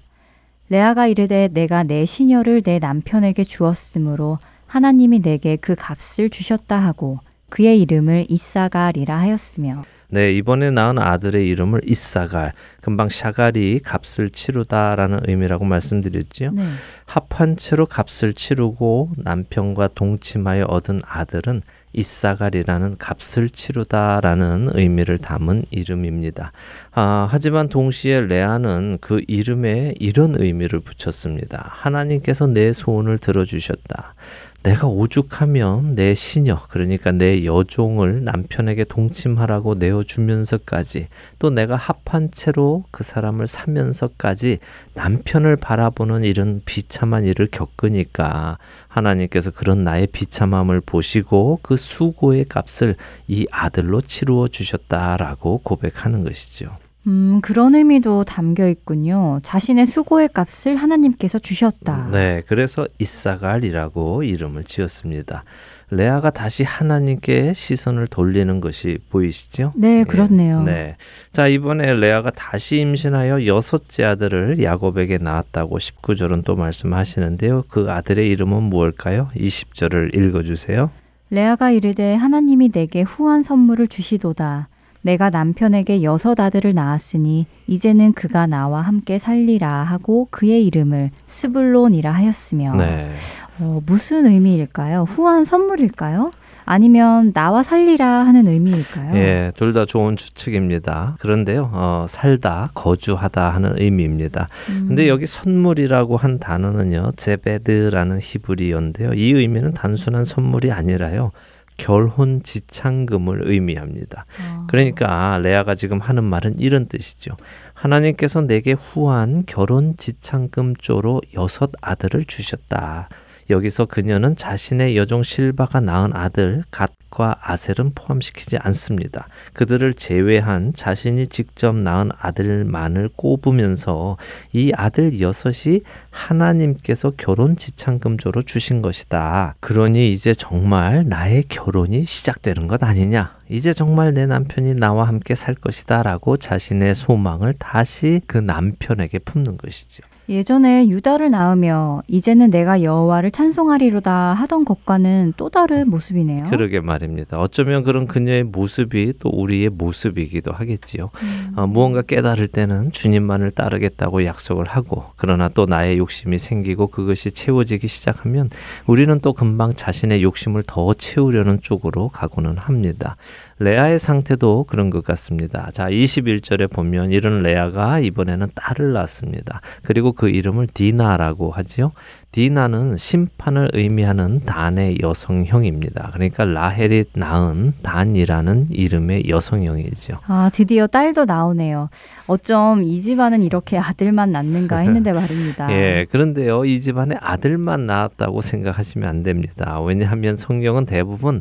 레아가 이르되 내가 내 시녀를 내 남편에게 주었으므로 하나님이 내게 그 값을 주셨다 하고 그의 이름을 이사갈이라 하였으며 네, 이번에 낳은 아들의 이름을 이사갈, 금방 샤갈이 값을 치르다라는 의미라고 말씀드렸지요. 네. 합한 채로 값을 치르고 남편과 동침하여 얻은 아들은 이사갈이라는 값을 치르다라는 의미를 담은 이름입니다. 아, 하지만 동시에 레아는 그 이름에 이런 의미를 붙였습니다. 하나님께서 내 소원을 들어주셨다. 내가 오죽하면 내 시녀, 그러니까 내 여종을 남편에게 동침하라고 내어주면서까지 또 내가 합한 채로 그 사람을 사면서까지 남편을 바라보는 이런 비참한 일을 겪으니까 하나님께서 그런 나의 비참함을 보시고 그 수고의 값을 이 아들로 치루어 주셨다라고 고백하는 것이죠. 음, 그런 의미도 담겨 있군요. 자신의 수고의 값을 하나님께서 주셨다. 네, 그래서 이사갈이라고 이름을 지었습니다. 레아가 다시 하나님께 시선을 돌리는 것이 보이시죠? 네, 그렇네요. 네. 자, 이번에 레아가 다시 임신하여 여섯째 아들을 야곱에게 낳았다고 19절은 또 말씀하시는데요. 그 아들의 이름은 무엇일까요? 20절을 읽어 주세요. 레아가 이르되 하나님이 내게 후한 선물을 주시도다. 내가 남편에게 여섯 아들을 낳았으니 이제는 그가 나와 함께 살리라 하고 그의 이름을 스불론이라 하였으며 네. 어, 무슨 의미일까요? 후한 선물일까요? 아니면 나와 살리라 하는 의미일까요? 예, 둘 다 좋은 추측입니다. 그런데요, 어, 살다, 거주하다 하는 의미입니다. 음, 근데 여기 선물이라고 한 단어는요, 제베드라는 히브리어인데요. 이 의미는 단순한 선물이 아니라요, 결혼 지창금을 의미합니다. 어, 그러니까 레아가 지금 하는 말은 이런 뜻이죠. 하나님께서 내게 후한 결혼 지창금 조로 여섯 아들을 주셨다. 여기서 그녀는 자신의 여종 실바가 낳은 아들 갓 과 아셀은 포함시키지 않습니다. 그들을 제외한 자신이 직접 낳은 아들만을 꼽으면서 이 아들 여섯이 하나님께서 결혼 지창금조로 주신 것이다. 그러니 이제 정말 나의 결혼이 시작되는 것 아니냐? 이제 정말 내 남편이 나와 함께 살 것이다. 라고 자신의 소망을 다시 그 남편에게 품는 것이죠. 예전에 유다를 낳으며 이제는 내가 여호와를 찬송하리로다 하던 것과는 또 다른 모습이네요. 그러게 말입니다. 어쩌면 그런 그녀의 모습이 또 우리의 모습이기도 하겠지요. 음. 어, 무언가 깨달을 때는 주님만을 따르겠다고 약속을 하고 그러나 또 나의 욕심이 생기고 그것이 채워지기 시작하면 우리는 또 금방 자신의 욕심을 더 채우려는 쪽으로 가고는 합니다. 레아의 상태도 그런 것 같습니다. 자, 21절에 보면 이런 레아가 이번에는 딸을 낳습니다. 그리고 그 이름을 디나라고 하지요. 디나는 심판을 의미하는 단의 여성형입니다. 그러니까 라헬이 낳은 단이라는 이름의 여성형이죠. 아, 드디어 딸도 나오네요. 어쩜 이 집안은 이렇게 아들만 낳는가 했는데 말입니다. 예, 그런데요, 이 집안에 아들만 낳았다고 생각하시면 안 됩니다. 왜냐하면 성경은 대부분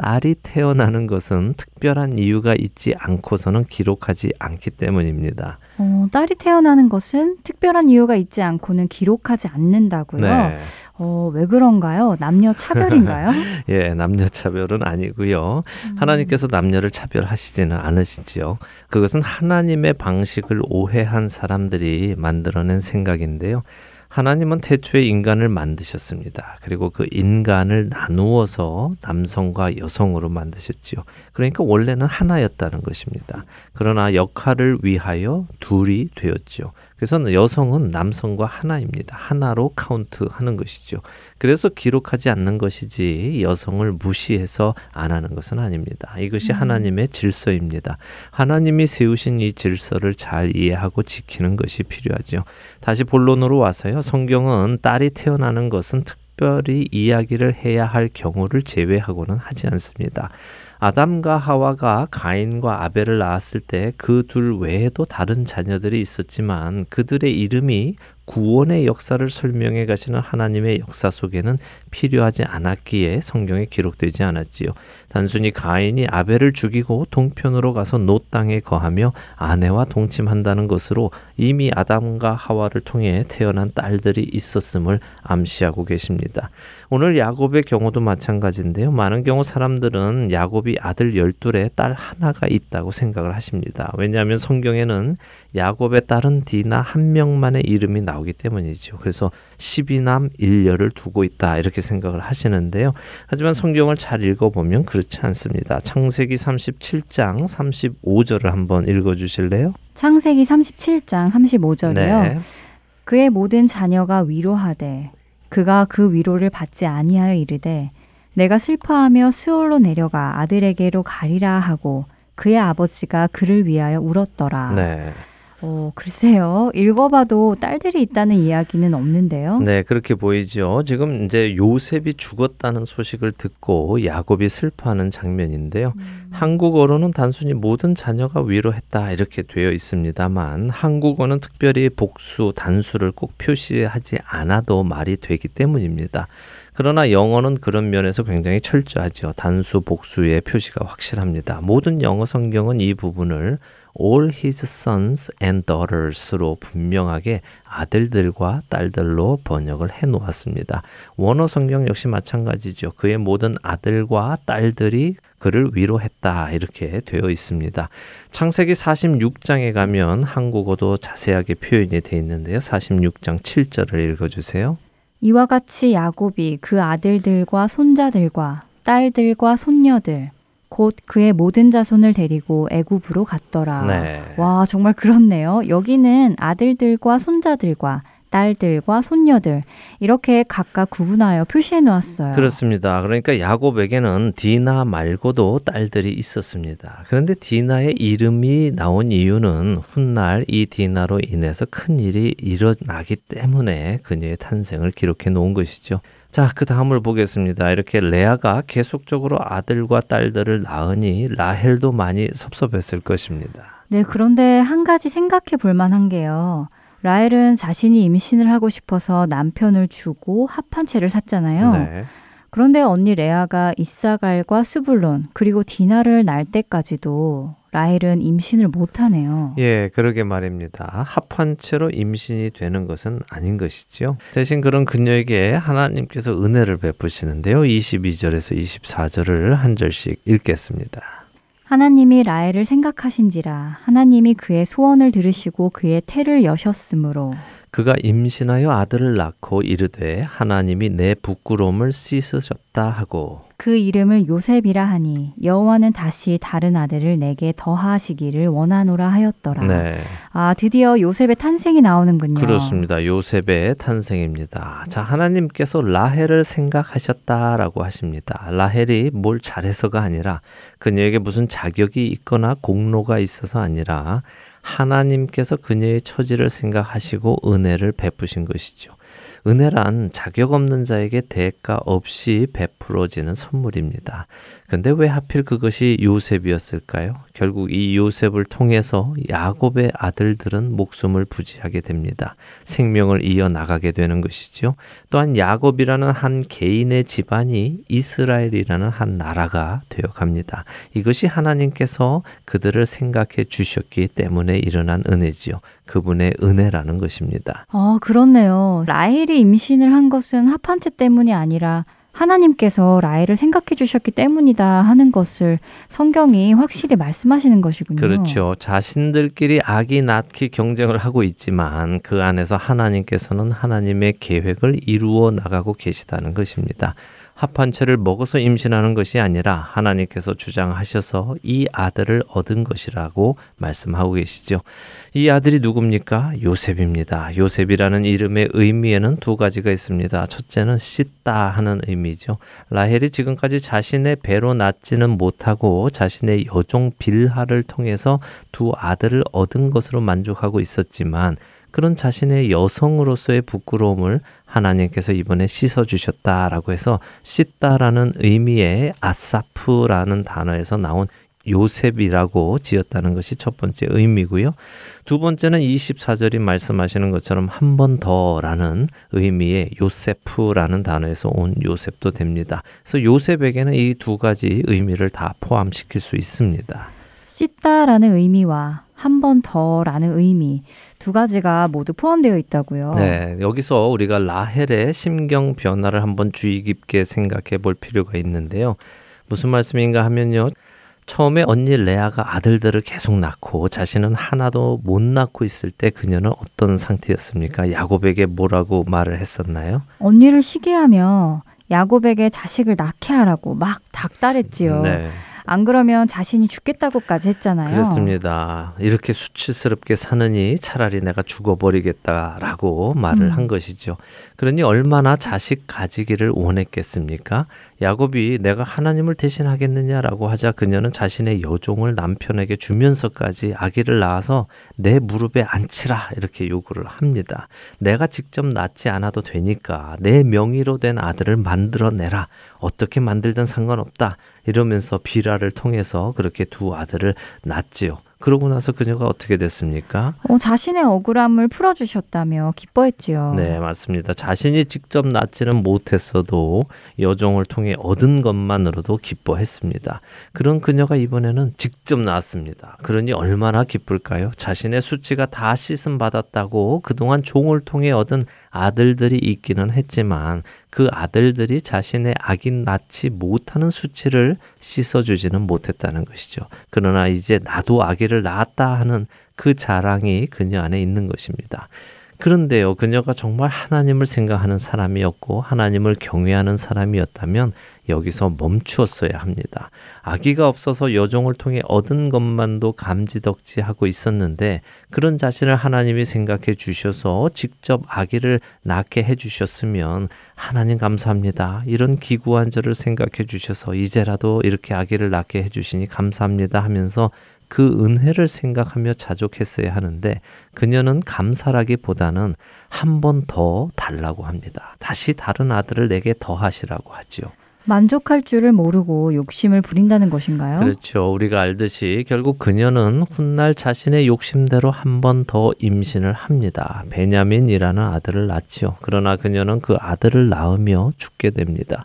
딸이 태어나는 것은 특별한 이유가 있지 않고서는 기록하지 않기 때문입니다. 어, 딸이 태어나는 것은 특별한 이유가 있지 않고는 기록하지 않는다고요. 네. 어, 왜 그런가요? 남녀 차별인가요? 예, 남녀 차별은 아니고요. 하나님께서 남녀를 차별하시지는 않으시지요. 그것은 하나님의 방식을 오해한 사람들이 만들어낸 생각인데요. 하나님은 태초에 인간을 만드셨습니다. 그리고 그 인간을 나누어서 남성과 여성으로 만드셨지요. 그러니까 원래는 하나였다는 것입니다. 그러나 역할을 위하여 둘이 되었지요. 그래서 여성은 남성과 하나입니다. 하나로 카운트하는 것이죠. 그래서 기록하지 않는 것이지 여성을 무시해서 안 하는 것은 아닙니다. 이것이 하나님의 질서입니다. 하나님이 세우신 이 질서를 잘 이해하고 지키는 것이 필요하죠. 다시 본론으로 와서요. 성경은 딸이 태어나는 것은 특별히 이야기를 해야 할 경우를 제외하고는 하지 않습니다. 아담과 하와가 가인과 아벨을 낳았을 때 그 둘 외에도 다른 자녀들이 있었지만 그들의 이름이 구원의 역사를 설명해 가시는 하나님의 역사 속에는 필요하지 않았기에 성경에 기록되지 않았지요. 단순히 가인이 아벨을 죽이고 동편으로 가서 노 땅에 거하며 아내와 동침한다는 것으로 이미 아담과 하와를 통해 태어난 딸들이 있었음을 암시하고 계십니다. 오늘 야곱의 경우도 마찬가지인데요. 많은 경우 사람들은 야곱이 아들 열둘에 딸 하나가 있다고 생각을 하십니다. 왜냐하면 성경에는 야곱의 딸은 디나 한 명만의 이름이 나 오기 때문이죠. 그래서 12남 1녀를 두고 있다 이렇게 생각을 하시는데요. 하지만 성경을 잘 읽어보면 그렇지 않습니다. 창세기 37장 35절을 한번 읽어주실래요? 창세기 37장 35절이요. 네. 그의 모든 자녀가 위로하되 그가 그 위로를 받지 아니하여 이르되 내가 슬퍼하며 스올로 내려가 아들에게로 가리라 하고 그의 아버지가 그를 위하여 울었더라. 네. 어, 글쎄요. 읽어봐도 딸들이 있다는 이야기는 없는데요. 네, 그렇게 보이죠. 지금 이제 요셉이 죽었다는 소식을 듣고 야곱이 슬퍼하는 장면인데요. 한국어로는 단순히 모든 자녀가 위로했다 이렇게 되어 있습니다만 한국어는 특별히 복수, 단수를 꼭 표시하지 않아도 말이 되기 때문입니다. 그러나 영어는 그런 면에서 굉장히 철저하죠. 단수, 복수의 표시가 확실합니다. 모든 영어 성경은 이 부분을 all his sons and daughters로 분명하게 아들들과 딸들로 번역을 해 놓았습니다. 원어 성경 역시 마찬가지죠. 그의 모든 아들과 딸들이 그를 위로했다 이렇게 되어 있습니다. 창세기 46장에 가면 한국어도 자세하게 표현이 되어 있는데요. 46장 7절을 읽어 주세요. 이와 같이 야곱이 그 아들들과 손자들과 딸들과 손녀들 곧 그의 모든 자손을 데리고 애굽으로 갔더라. 네. 와, 정말 그렇네요. 여기는 아들들과 손자들과 딸들과 손녀들 이렇게 각각 구분하여 표시해 놓았어요. 그렇습니다. 그러니까 야곱에게는 디나 말고도 딸들이 있었습니다. 그런데 디나의 이름이 나온 이유는 훗날 이 디나로 인해서 큰 일이 일어나기 때문에 그녀의 탄생을 기록해 놓은 것이죠. 자, 그 다음을 보겠습니다. 이렇게 레아가 계속적으로 아들과 딸들을 낳으니 라헬도 많이 섭섭했을 것입니다. 네, 그런데 한 가지 생각해 볼 만한 게요. 라헬은 자신이 임신을 하고 싶어서 남편을 주고 합한 채를 샀잖아요. 네. 그런데 언니 레아가 이사갈과 수불론 그리고 디나를 낳을 때까지도 라헬은 임신을 못하네요. 예, 그러게 말입니다. 합한 채로 임신이 되는 것은 아닌 것이지요. 대신 그런 그녀에게 하나님께서 은혜를 베푸시는데요. 22절에서 24절을 한 절씩 읽겠습니다. 하나님이 라헬을 생각하신지라 하나님이 그의 소원을 들으시고 그의 태를 여셨으므로 그가 임신하여 아들을 낳고 이르되 하나님이 내 부끄러움을 씻으셨다 하고 그 이름을 요셉이라 하니 여호와는 다시 다른 아들을 내게 더하시기를 원하노라 하였더라. 네. 아 드디어 요셉의 탄생이 나오는군요. 그렇습니다. 요셉의 탄생입니다. 자, 하나님께서 라헬을 생각하셨다라고 하십니다. 라헬이 뭘 잘해서가 아니라 그녀에게 무슨 자격이 있거나 공로가 있어서 아니라 하나님께서 그녀의 처지를 생각하시고 은혜를 베푸신 것이죠. 은혜란 자격 없는 자에게 대가 없이 베풀어지는 선물입니다. 근데 왜 하필 그것이 요셉이었을까요? 결국 이 요셉을 통해서 야곱의 아들들은 목숨을 부지하게 됩니다. 생명을 이어나가게 되는 것이죠. 또한 야곱이라는 한 개인의 집안이 이스라엘이라는 한 나라가 되어 갑니다. 이것이 하나님께서 그들을 생각해 주셨기 때문에 일어난 은혜지요. 그분의 은혜라는 것입니다. 어, 그렇네요. 라헬이 임신을 한 것은 합한채 때문이 아니라 하나님께서 라헬을 생각해 주셨기 때문이다 하는 것을 성경이 확실히 말씀하시는 것이군요. 그렇죠. 자신들끼리 아기 낳기 경쟁을 하고 있지만 그 안에서 하나님께서는 하나님의 계획을 이루어 나가고 계시다는 것입니다. 합한 채를 먹어서 임신하는 것이 아니라 하나님께서 주장하셔서 이 아들을 얻은 것이라고 말씀하고 계시죠. 이 아들이 누굽니까? 요셉입니다. 요셉이라는 이름의 의미에는 두 가지가 있습니다. 첫째는 씻다 하는 의미죠. 라헬이 지금까지 자신의 배로 낳지는 못하고 자신의 여종 빌하를 통해서 두 아들을 얻은 것으로 만족하고 있었지만 그런 자신의 여성으로서의 부끄러움을 하나님께서 이번에 씻어 주셨다라고 해서 씻다라는 의미의 아사프라는 단어에서 나온 요셉이라고 지었다는 것이 첫 번째 의미고요. 두 번째는 24절이 말씀하시는 것처럼 한 번 더라는 의미의 요세프라는 단어에서 온 요셉도 됩니다. 그래서 요셉에게는 이 두 가지 의미를 다 포함시킬 수 있습니다. 씻다라는 의미와 한 번 더라는 의미 두 가지가 모두 포함되어 있다고요. 네, 여기서 우리가 라헬의 심경 변화를 한번 주의 깊게 생각해 볼 필요가 있는데요. 무슨 말씀인가 하면요. 처음에 언니 레아가 아들들을 계속 낳고 자신은 하나도 못 낳고 있을 때 그녀는 어떤 상태였습니까? 야곱에게 뭐라고 말을 했었나요? 언니를 시기하며 야곱에게 자식을 낳게 하라고 막 닥달했지요. 네. 안 그러면 자신이 죽겠다고까지 했잖아요. 그렇습니다. 이렇게 수치스럽게 사느니 차라리 내가 죽어버리겠다라고 말을 음. 한 것이죠. 그러니 얼마나 자식 가지기를 원했겠습니까? 야곱이 내가 하나님을 대신하겠느냐라고 하자 그녀는 자신의 여종을 남편에게 주면서까지 아기를 낳아서 내 무릎에 앉히라 이렇게 요구를 합니다. 내가 직접 낳지 않아도 되니까 내 명의로 된 아들을 만들어내라. 어떻게 만들든 상관없다. 이러면서 비라를 통해서 그렇게 두 아들을 낳지요. 그러고 나서 그녀가 어떻게 됐습니까? 어, 자신의 억울함을 풀어주셨다며 기뻐했지요. 네, 맞습니다. 자신이 직접 낳지는 못했어도 여종을 통해 얻은 것만으로도 기뻐했습니다. 그런 그녀가 이번에는 직접 낳았습니다. 그러니 얼마나 기쁠까요? 자신의 수치가 다 씻음 받았다고 그동안 종을 통해 얻은 아들들이 있기는 했지만 그 아들들이 자신의 아기 낳지 못하는 수치를 씻어주지는 못했다는 것이죠. 그러나 이제 나도 아기를 낳았다 하는 그 자랑이 그녀 안에 있는 것입니다. 그런데요, 그녀가 정말 하나님을 생각하는 사람이었고 하나님을 경외하는 사람이었다면 여기서 멈추었어야 합니다. 아기가 없어서 여종을 통해 얻은 것만도 감지덕지하고 있었는데 그런 자신을 하나님이 생각해 주셔서 직접 아기를 낳게 해 주셨으면 하나님 감사합니다. 이런 기구한 저를 생각해 주셔서 이제라도 이렇게 아기를 낳게 해 주시니 감사합니다 하면서 그 은혜를 생각하며 자족했어야 하는데 그녀는 감사라기보다는 한 번 더 달라고 합니다. 다시 다른 아들을 내게 더 하시라고 하지요. 만족할 줄을 모르고 욕심을 부린다는 것인가요? 그렇죠. 우리가 알듯이 결국 그녀는 훗날 자신의 욕심대로 한 번 더 임신을 합니다. 베냐민이라는 아들을 낳지요. 그러나 그녀는 그 아들을 낳으며 죽게 됩니다.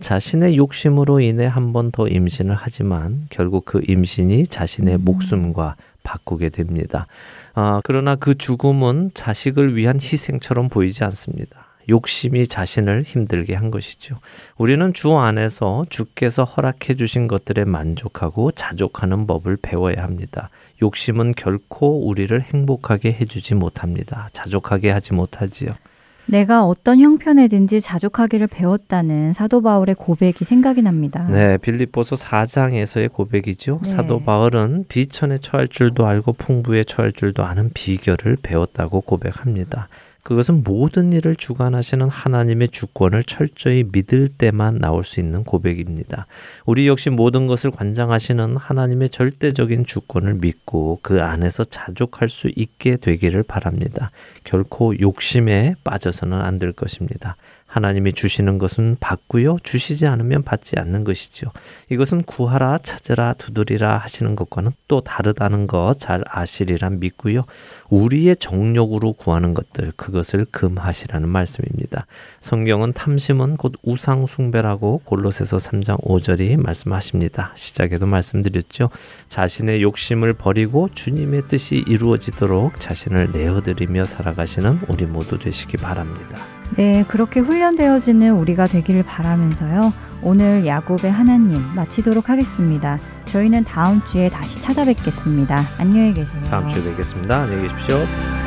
자신의 욕심으로 인해 한 번 더 임신을 하지만 결국 그 임신이 자신의 목숨과 바꾸게 됩니다. 아, 그러나 그 죽음은 자식을 위한 희생처럼 보이지 않습니다. 욕심이 자신을 힘들게 한 것이죠. 우리는 주 안에서 주께서 허락해 주신 것들에 만족하고 자족하는 법을 배워야 합니다. 욕심은 결코 우리를 행복하게 해주지 못합니다. 자족하게 하지 못하지요. 내가 어떤 형편에든지 자족하기를 배웠다는 사도 바울의 고백이 생각이 납니다. 네, 빌립보서 4장에서의 고백이죠. 네. 사도 바울은 비천에 처할 줄도 알고 풍부에 처할 줄도 아는 비결을 배웠다고 고백합니다. 그것은 모든 일을 주관하시는 하나님의 주권을 철저히 믿을 때만 나올 수 있는 고백입니다. 우리 역시 모든 것을 관장하시는 하나님의 절대적인 주권을 믿고 그 안에서 자족할 수 있게 되기를 바랍니다. 결코 욕심에 빠져서는 안 될 것입니다. 하나님이 주시는 것은 받고요. 주시지 않으면 받지 않는 것이죠. 이것은 구하라, 찾으라, 두드리라 하시는 것과는 또 다르다는 것 잘 아시리라 믿고요. 우리의 정욕으로 구하는 것들, 그것을 금하시라는 말씀입니다. 성경은 탐심은 곧 우상 숭배라고 골로새서 3장 5절이 말씀하십니다. 시작에도 말씀드렸죠. 자신의 욕심을 버리고 주님의 뜻이 이루어지도록 자신을 내어드리며 살아가시는 우리 모두 되시기 바랍니다. 네, 그렇게 훈련되어지는 우리가 되기를 바라면서요. 오늘 야곱의 하나님 마치도록 하겠습니다. 저희는 다음 주에 다시 찾아뵙겠습니다. 안녕히 계세요. 다음 주에 뵙겠습니다. 안녕히 계십시오.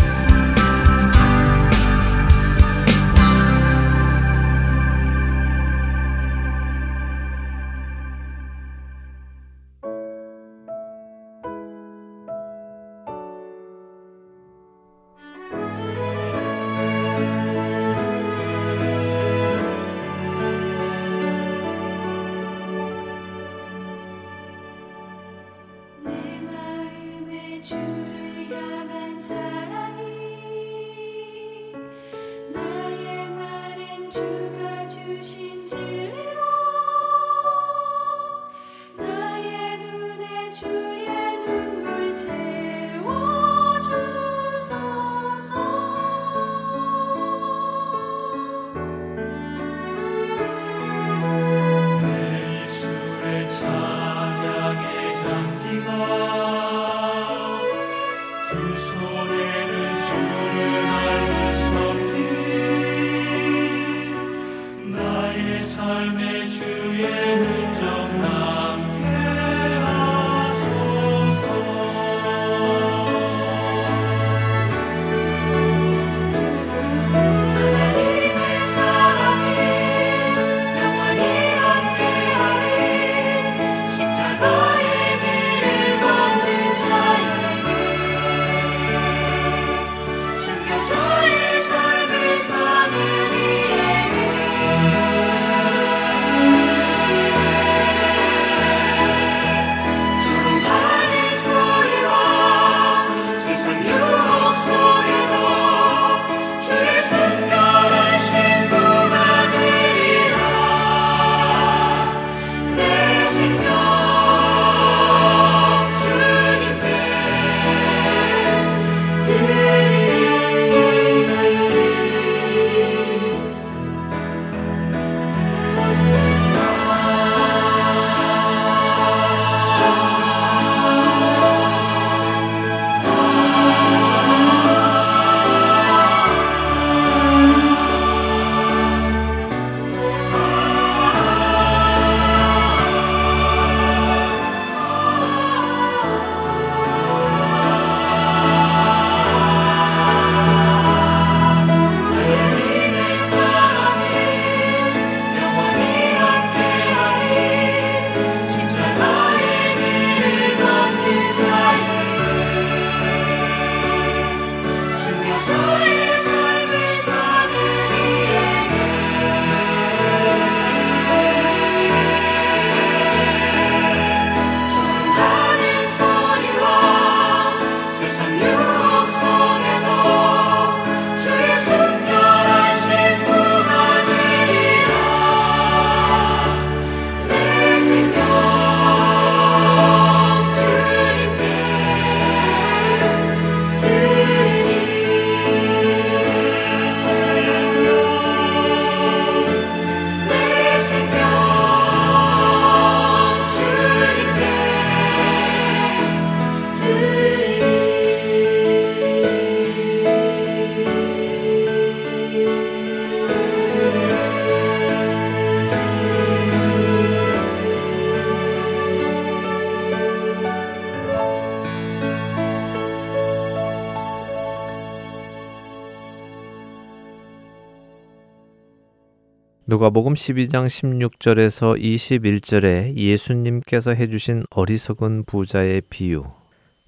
누가복음 12장 16절에서 21절에 예수님께서 해주신 어리석은 부자의 비유.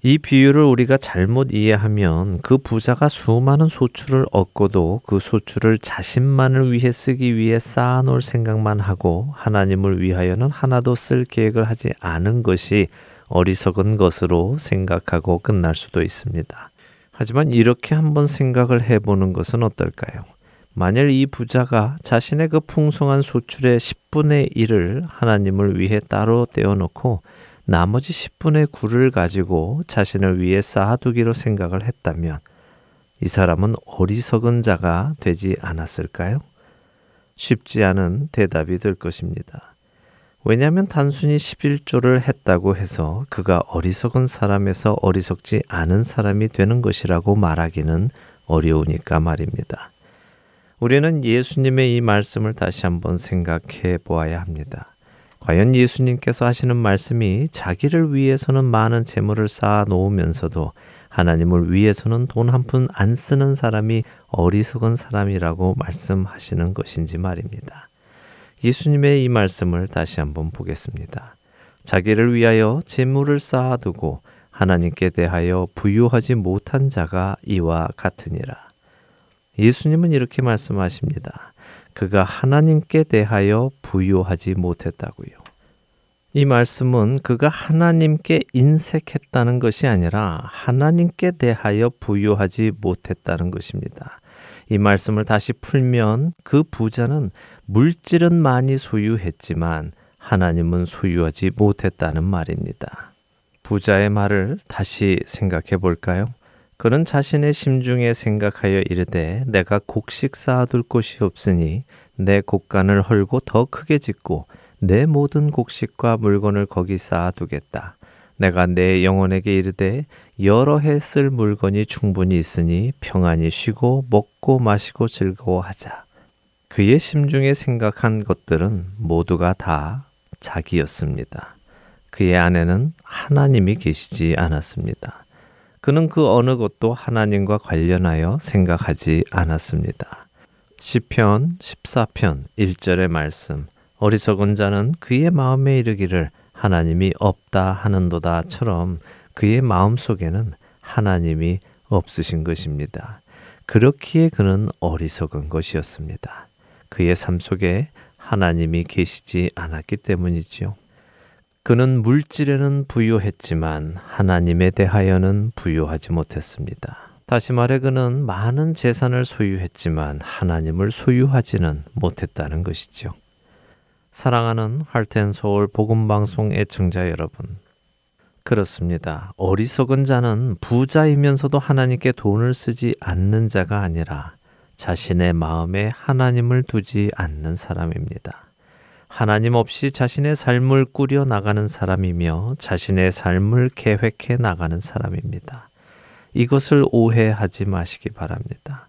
이 비유를 우리가 잘못 이해하면 그 부자가 수많은 소출을 얻고도 그 소출을 자신만을 위해 쓰기 위해 쌓아놓을 생각만 하고 하나님을 위하여는 하나도 쓸 계획을 하지 않은 것이 어리석은 것으로 생각하고 끝날 수도 있습니다. 하지만 이렇게 한번 생각을 해보는 것은 어떨까요? 만일 이 부자가 자신의 그 풍성한 소출의 10분의 1을 하나님을 위해 따로 떼어놓고 나머지 10분의 9를 가지고 자신을 위해 쌓아두기로 생각을 했다면 이 사람은 어리석은 자가 되지 않았을까요? 쉽지 않은 대답이 될 것입니다. 왜냐하면 단순히 11조를 했다고 해서 그가 어리석은 사람에서 어리석지 않은 사람이 되는 것이라고 말하기는 어려우니까 말입니다. 우리는 예수님의 이 말씀을 다시 한번 생각해 보아야 합니다. 과연 예수님께서 하시는 말씀이 자기를 위해서는 많은 재물을 쌓아 놓으면서도 하나님을 위해서는 돈 한 푼 안 쓰는 사람이 어리석은 사람이라고 말씀하시는 것인지 말입니다. 예수님의 이 말씀을 다시 한번 보겠습니다. 자기를 위하여 재물을 쌓아두고 하나님께 대하여 부유하지 못한 자가 이와 같으니라. 예수님은 이렇게 말씀하십니다. 그가 하나님께 대하여 부유하지 못했다고요. 이 말씀은 그가 하나님께 인색했다는 것이 아니라 하나님께 대하여 부유하지 못했다는 것입니다. 이 말씀을 다시 풀면 그 부자는 물질은 많이 소유했지만 하나님은 소유하지 못했다는 말입니다. 부자의 말을 다시 생각해 볼까요? 그는 자신의 심중에 생각하여 이르되 내가 곡식 쌓아둘 곳이 없으니 내 곡간을 헐고 더 크게 짓고 내 모든 곡식과 물건을 거기 쌓아두겠다. 내가 내 영혼에게 이르되 여러 해 쓸 물건이 충분히 있으니 평안히 쉬고 먹고 마시고 즐거워하자. 그의 심중에 생각한 것들은 모두가 다 자기였습니다. 그의 안에는 하나님이 계시지 않았습니다. 그는 그 어느 것도 하나님과 관련하여 생각하지 않았습니다. 시편 14편 1절의 말씀 어리석은 자는 그의 마음에 이르기를 하나님이 없다 하는도다처럼 그의 마음 속에는 하나님이 없으신 것입니다. 그렇기에 그는 어리석은 것이었습니다. 그의 삶 속에 하나님이 계시지 않았기 때문이지요. 그는 물질에는 부유했지만 하나님에 대하여는 부유하지 못했습니다. 다시 말해 그는 많은 재산을 소유했지만 하나님을 소유하지는 못했다는 것이죠. 사랑하는 할텐 서울 복음 방송 애청자 여러분. 그렇습니다. 어리석은 자는 부자이면서도 하나님께 돈을 쓰지 않는 자가 아니라 자신의 마음에 하나님을 두지 않는 사람입니다. 하나님 없이 자신의 삶을 꾸려 나가는 사람이며 자신의 삶을 계획해 나가는 사람입니다. 이것을 오해하지 마시기 바랍니다.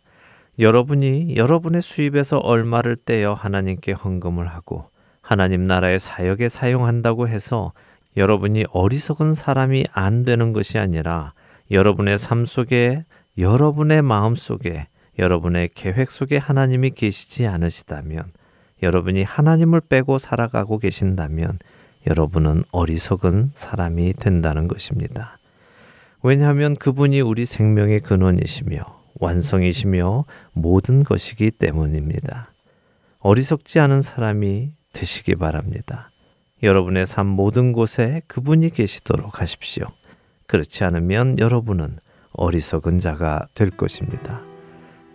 여러분이 여러분의 수입에서 얼마를 떼어 하나님께 헌금을 하고 하나님 나라의 사역에 사용한다고 해서 여러분이 어리석은 사람이 안 되는 것이 아니라 여러분의 삶 속에 여러분의 마음 속에 여러분의 계획 속에 하나님이 계시지 않으시다면 여러분이 하나님을 빼고 살아가고 계신다면 여러분은 어리석은 사람이 된다는 것입니다. 왜냐하면 그분이 우리 생명의 근원이시며 완성이시며 모든 것이기 때문입니다. 어리석지 않은 사람이 되시기 바랍니다. 여러분의 삶 모든 곳에 그분이 계시도록 하십시오. 그렇지 않으면 여러분은 어리석은 자가 될 것입니다.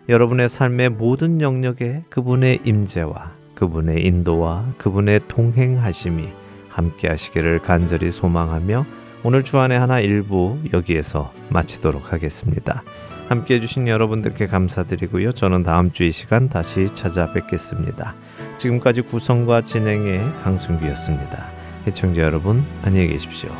여러분의 삶의 모든 영역에 그분의 임재와 그분의 인도와 그분의 동행하심이 함께 하시기를 간절히 소망하며 오늘 주안의 하나 일부 여기에서 마치도록 하겠습니다. 함께 해주신 여러분들께 감사드리고요. 저는 다음 주 이 시간 다시 찾아뵙겠습니다. 지금까지 구성과 진행의 강순기였습니다. 시청자 여러분 안녕히 계십시오.